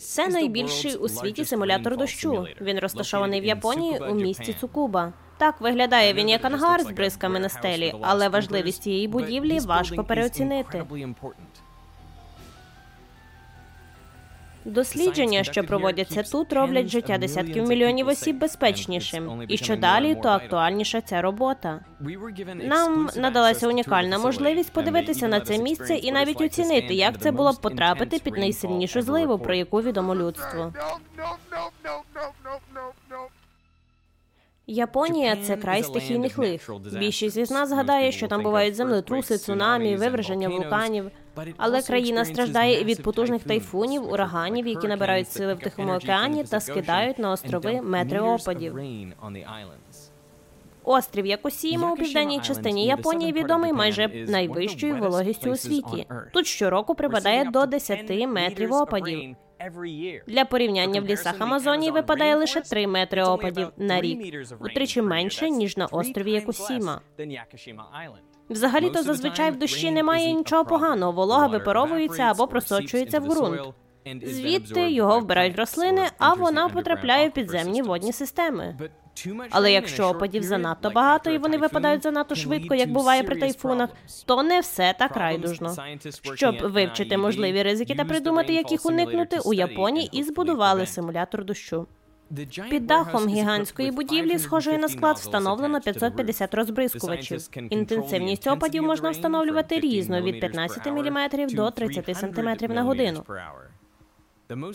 Це найбільший у світі симулятор дощу. Він розташований в Японії у місті Цукуба. Так виглядає він як ангар з бризками на стелі, але важливість цієї будівлі важко переоцінити. Дослідження, що проводяться тут, роблять життя десятків мільйонів осіб безпечнішим. І що далі, то актуальніша ця робота. Нам надалася унікальна можливість подивитися на це місце і навіть оцінити, як це було б потрапити під найсильнішу зливу, про яку відомо людству. Японія це край стихійних лих. Більшість із нас згадає, що там бувають землетруси, цунамі, виверження вулканів. Але країна страждає від потужних тайфунів, ураганів, які набирають сили в Тихому океані та скидають на острови метри опадів. Острів Якосіма у південній частині Японії відомий майже найвищою вологістю у світі. Тут щороку припадає до 10 метрів опадів. Для порівняння в лісах Амазонії випадає лише 3 метри опадів на рік, утричі менше ніж на острові Якусіма. Взагалі-то зазвичай в дощі немає нічого поганого. Волога випаровується або просочується в ґрунт. Звідти його вбирають рослини, а вона потрапляє в підземні водні системи. Але якщо опадів занадто багато і вони випадають занадто швидко, як буває при тайфунах, то не все так райдужно. Щоб вивчити можливі ризики та придумати, як їх уникнути, у Японії і збудували симулятор дощу. Під дахом гігантської будівлі, схожої на склад, встановлено 550 розбризкувачів. Інтенсивність опадів можна встановлювати різно від 15 мм до 30 см на годину.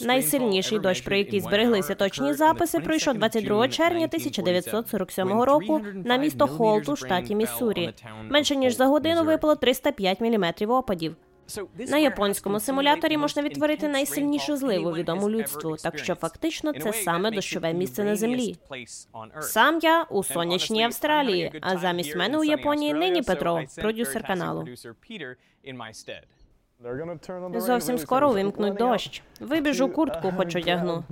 Найсильніший дощ, про який збереглися точні записи, пройшов 22 червня 1947 року на місто Холту, штаті Міссурі. Менше ніж за годину випало 305 мм опадів. На японському симуляторі можна відтворити найсильнішу зливу відому людству, так що фактично це саме дощове місце на землі. Сам я у сонячній Австралії, а замість мене у Японії нині Петро, продюсер каналу. Зовсім скоро увімкнуть дощ. Вибіжу куртку, хоч одягну.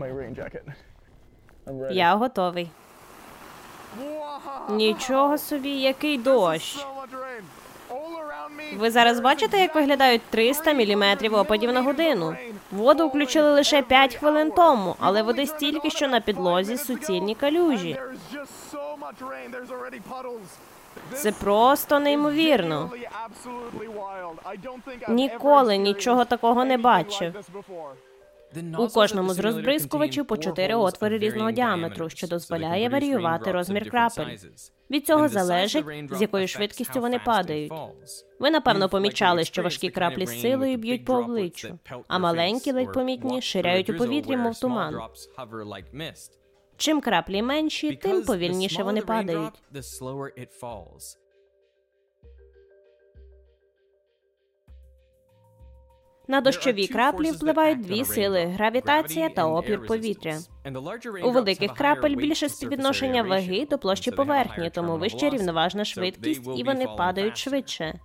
Я готовий. Нічого собі, який дощ. Ви зараз бачите, як виглядають 300 мм опадів на годину. Воду включили лише 5 хвилин тому, але води стільки, що на підлозі суцільні калюжі. Це просто неймовірно. Ніколи нічого такого не бачив. У кожному з розбризкувачів по чотири отвори різного діаметру, що дозволяє варіювати розмір крапель. Від цього залежить, з якою швидкістю вони падають. Ви напевно помічали, що важкі краплі з силою б'ють по обличчю, а маленькі, ледь помітні, ширяють у повітрі, мов туман. Чим краплі менші, тим повільніше вони падають. На дощові краплі впливають дві сили гравітація та опір повітря. У великих крапель більше співвідношення ваги до площі поверхні, тому вища рівноважна швидкість, і вони падають швидше.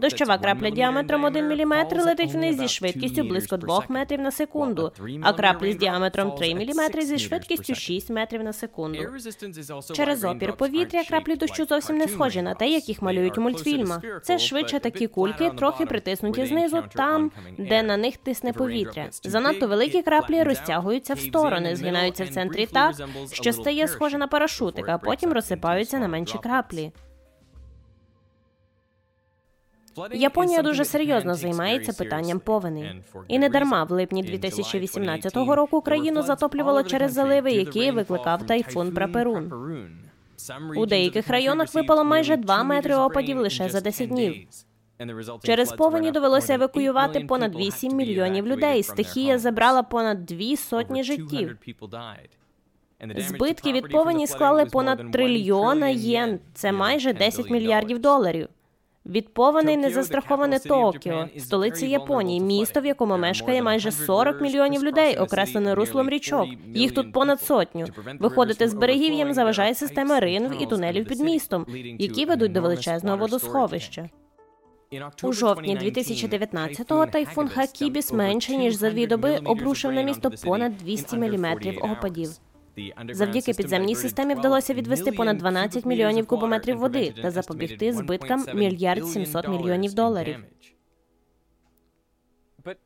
Дощова крапля діаметром 1 мм летить вниз зі швидкістю близько 2 метрів на секунду, а краплі з діаметром 3 мм зі швидкістю 6 метрів на секунду. Через опір повітря краплі дощу зовсім не схожі на те, як їх малюють у мультфільмах. Це швидше такі кульки, трохи притиснуті знизу, там, де на них тисне повітря. Занадто великі краплі розтягуються в сторони, згинаються в центрі так, що стає схоже на парашутик, а потім розсипаються на менші краплі. Японія дуже серйозно займається питанням повеней. І не дарма в липні 2018 року країну затоплювало через заливи, які викликав тайфун Праперун. У деяких районах випало майже 2 метри опадів лише за 10 днів. Через повені довелося евакуювати понад 8 мільйонів людей. Стихія забрала понад дві сотні життів. Збитки від повені склали понад трильйона єн. Це майже 10 мільярдів доларів. Від повеней не застраховане Токіо, столиця Японії, місто, в якому мешкає майже 40 мільйонів людей, окреслене руслом річок. Їх тут понад сотню. Виходити з берегів їм заважає система ринв і тунелів під містом, які ведуть до величезного водосховища. У жовтні 2019-го тайфун Хакібіс менше ніж за дві доби обрушив на місто понад 200 міліметрів опадів. Завдяки підземній системі вдалося відвести понад 12 мільйонів кубометрів води та запобігти збиткам мільярд 700 мільйонів доларів.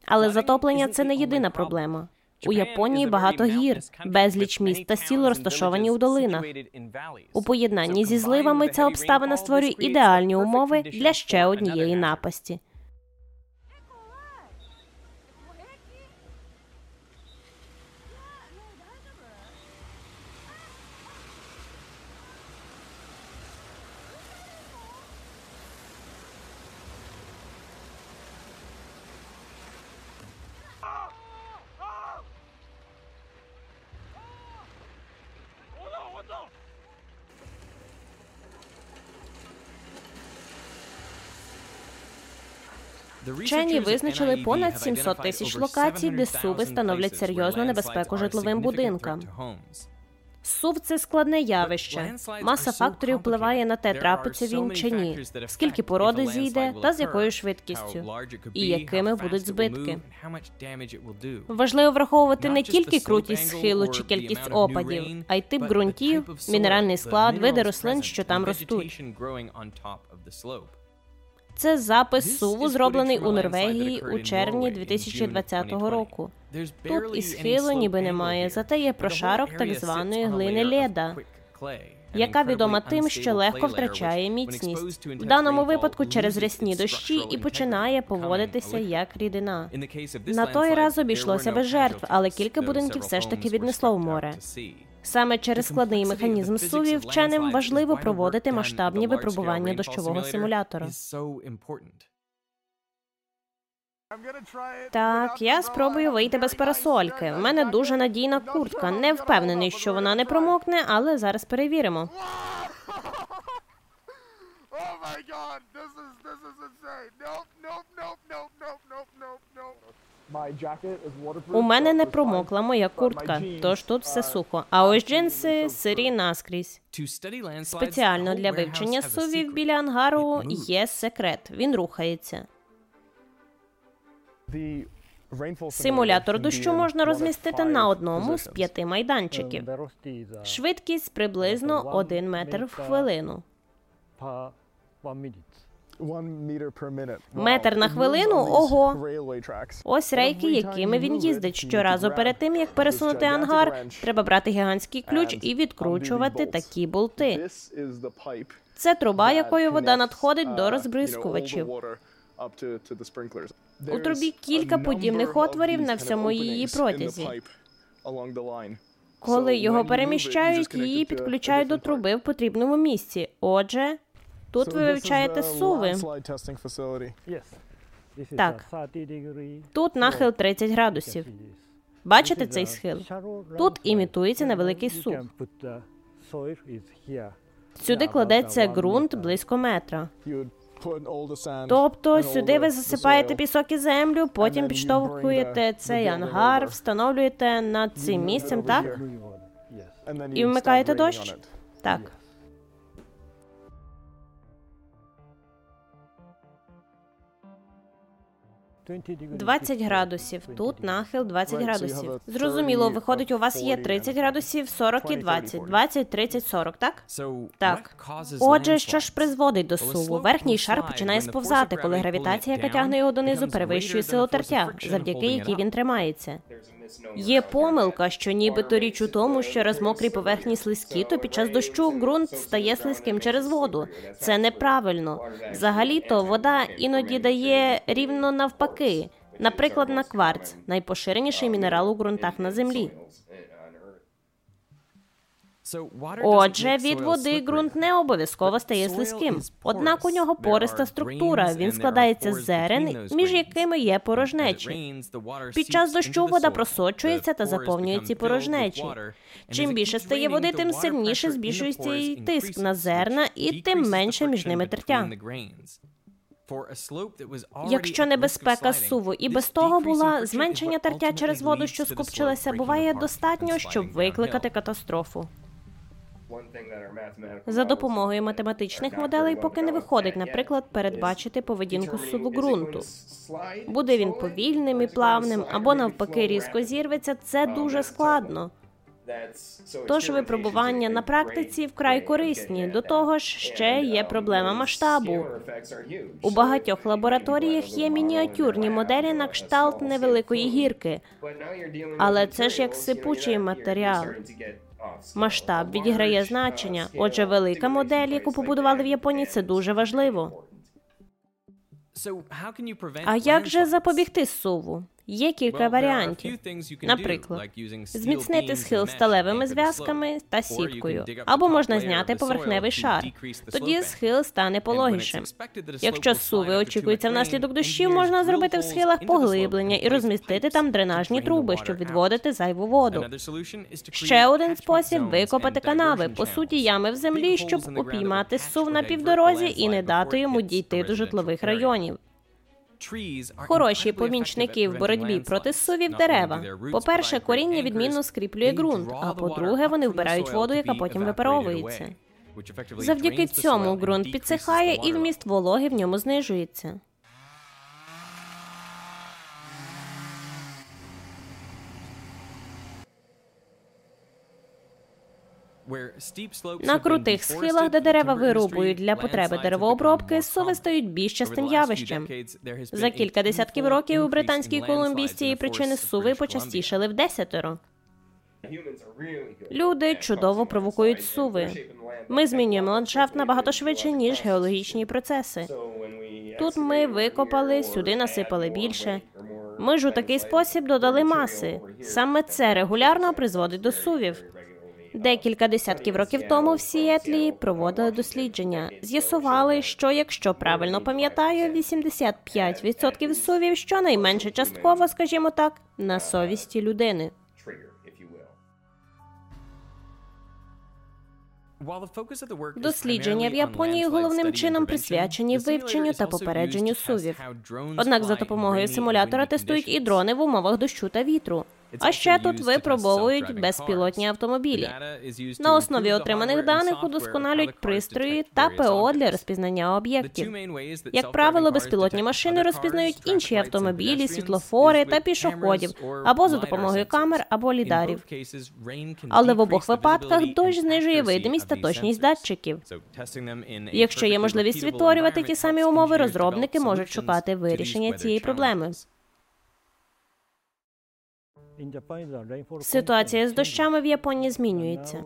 Але затоплення це не єдина проблема. У Японії багато гір, безліч міст та сіл розташовані у долинах. У поєднанні зі зливами ця обставина створює ідеальні умови для ще однієї напасті. Вчені визначили понад 700 тисяч локацій, де суви становлять серйозну небезпеку житловим будинкам. Сув це складне явище. Маса факторів впливає на те, трапиться він чи ні, скільки породи зійде, та з якою швидкістю, і якими будуть збитки. Важливо враховувати не тільки крутість схилу чи кількість опадів, а й тип ґрунтів, мінеральний склад, види рослин, що там ростуть. Це запис суву, зроблений у Норвегії у червні 2020 року. Тут і схилу ніби немає, зате є прошарок так званої глини леда, яка відома тим, що легко втрачає міцність в даному випадку через рясні дощі і починає поводитися як рідина. На той раз обійшлося без жертв, але кілька будинків все ж таки віднесло в море. Саме через складний механізм сувів вченим важливо проводити масштабні випробування дощового симулятора. Так, я спробую вийти без парасольки. У мене дуже надійна куртка. Не впевнений, що вона не промокне, але зараз перевіримо. У мене не промокла моя куртка, тож тут все сухо. А ось джинси сирі наскрізь. Спеціально для вивчення сувів біля ангару є секрет. Він рухається. Симулятор дощу можна розмістити на одному з п'яти майданчиків. Швидкість приблизно один метр в хвилину. Метр на хвилину ого. Ось рейки, якими він їздить. Щоразу перед тим як пересунути ангар, треба брати гігантський ключ і відкручувати такі болти. Це труба, якою вода надходить до розбризкувачів. У трубі кілька подібних отворів на всьому її протязі. Коли його переміщають, її підключають до труби в потрібному місці. Отже, тут ви вивчаєте суви. Так. Тут нахил 30 градусів. Бачите цей схил? Тут імітується невеликий сув. Сюди кладеться ґрунт близько метра. Тобто сюди ви засипаєте пісок і землю, потім підштовхуєте цей ангар, встановлюєте над цим місцем, так? І вмикаєте дощ? Так. 20 градусів. Тут нахил 20 градусів. Зрозуміло, виходить, у вас є 30 градусів, 40 і 20. 20, 30, 40, так? Так. Отже, що ж призводить до суву? Верхній шар починає сповзати, коли гравітація, яка тягне його донизу, перевищує силу тертя, завдяки якій він тримається. Є помилка, що нібито річ у тому, що раз мокрі поверхні слизькі, то під час дощу ґрунт стає слизьким через воду. Це неправильно. Взагалі-то вода іноді дає рівно навпаки. Наприклад, на кварц найпоширеніший мінерал у ґрунтах на землі. Отже, від води ґрунт не обов'язково стає слизьким. Однак у нього пориста структура. Він складається з зерен, між якими є порожнечі. Під час дощу вода просочується та заповнює ці порожнечі. Чим більше стає води, тим сильніше збільшується і тиск на зерна, і тим менше між ними тертя. Якщо небезпека суву і без того була, зменшення тертя через воду, що скупчилася, буває достатньо, щоб викликати катастрофу. За допомогою математичних моделей поки не виходить, наприклад, передбачити поведінку суву ґрунту. Буде він повільним і плавним, або навпаки різко зірветься. Це дуже складно. Тож випробування на практиці вкрай корисні. До того ж, ще є проблема масштабу. У багатьох лабораторіях є мініатюрні моделі на кшталт невеликої гірки, але це ж як сипучий матеріал. Масштаб відіграє значення. Отже, велика модель, яку побудували в Японії, це дуже важливо. А як же запобігти суву? Є кілька варіантів. Наприклад, зміцнити схил сталевими зв'язками та сіткою, або можна зняти поверхневий шар. Тоді схил стане пологішим. Якщо суви очікуються внаслідок дощів, можна зробити в схилах поглиблення і розмістити там дренажні труби, щоб відводити зайву воду. Ще один спосіб викопати канави, по суті, ями в землі, щоб упіймати сув на півдорозі і не дати йому дійти до житлових районів. Хороші помічники в боротьбі проти сувів дерева. По-перше, коріння відмінно скріплює ґрунт, а по-друге, вони вбирають воду, яка потім випаровується. Завдяки цьому ґрунт підсихає і вміст вологи в ньому знижується. На крутих схилах, де дерева вирубують для потреби деревообробки, сови стають більш частим явищем. За кілька десятків років у британській Колумбії з цієї причини суви почастішали в десятеро. Люди чудово провокують суви. Ми змінюємо ландшафт набагато швидше ніж геологічні процеси. Тут ми викопали, сюди насипали більше. Ми ж у такий спосіб додали маси. Саме це регулярно призводить до сувів. Декілька десятків років тому в Сіетлі проводили дослідження. З'ясували, що якщо правильно пам'ятаю, 85% сувів щонайменше частково, скажімо так, на совісті людини. Дослідження в Японії головним чином присвячені вивченню та попередженню сувів. Однак за допомогою симулятора тестують і дрони в умовах дощу та вітру. А ще тут випробовують безпілотні автомобілі. На основі отриманих даних удосконалюють пристрої та ПО для розпізнання об'єктів. Як правило, безпілотні машини розпізнають інші автомобілі, світлофори та пішоходів або за допомогою камер або лідарів. Але в обох випадках дощ знижує видимість та точність датчиків. Якщо є можливість відтворювати ті самі умови, розробники можуть шукати вирішення цієї проблеми. Ситуація з дощами в Японії змінюється.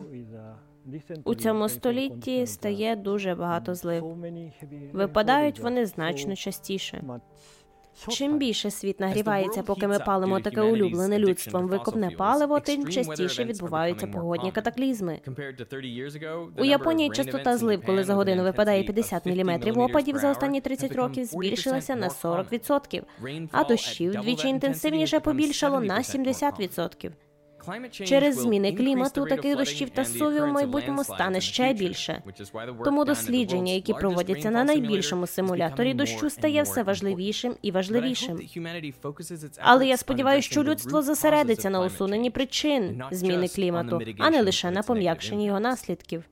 У цьому столітті стає дуже багато злив. Випадають вони значно частіше. Чим більше світ нагрівається, поки ми палимо таке улюблене людством викопне паливо, тим частіше відбуваються погодні катаклізми. У Японії частота злив, коли за годину випадає 50 мм опадів за останні 30 років, збільшилася на 40%, а дощів двічі інтенсивніше побільшало на 70%. Через зміни клімату таких дощів та сувів в майбутньому стане ще більше. Тому дослідження, які проводяться на найбільшому симуляторі дощу, стає все важливішим і важливішим. Але я сподіваюся, що людство зосередиться на усуненні причин зміни клімату, а не лише на пом'якшенні його наслідків.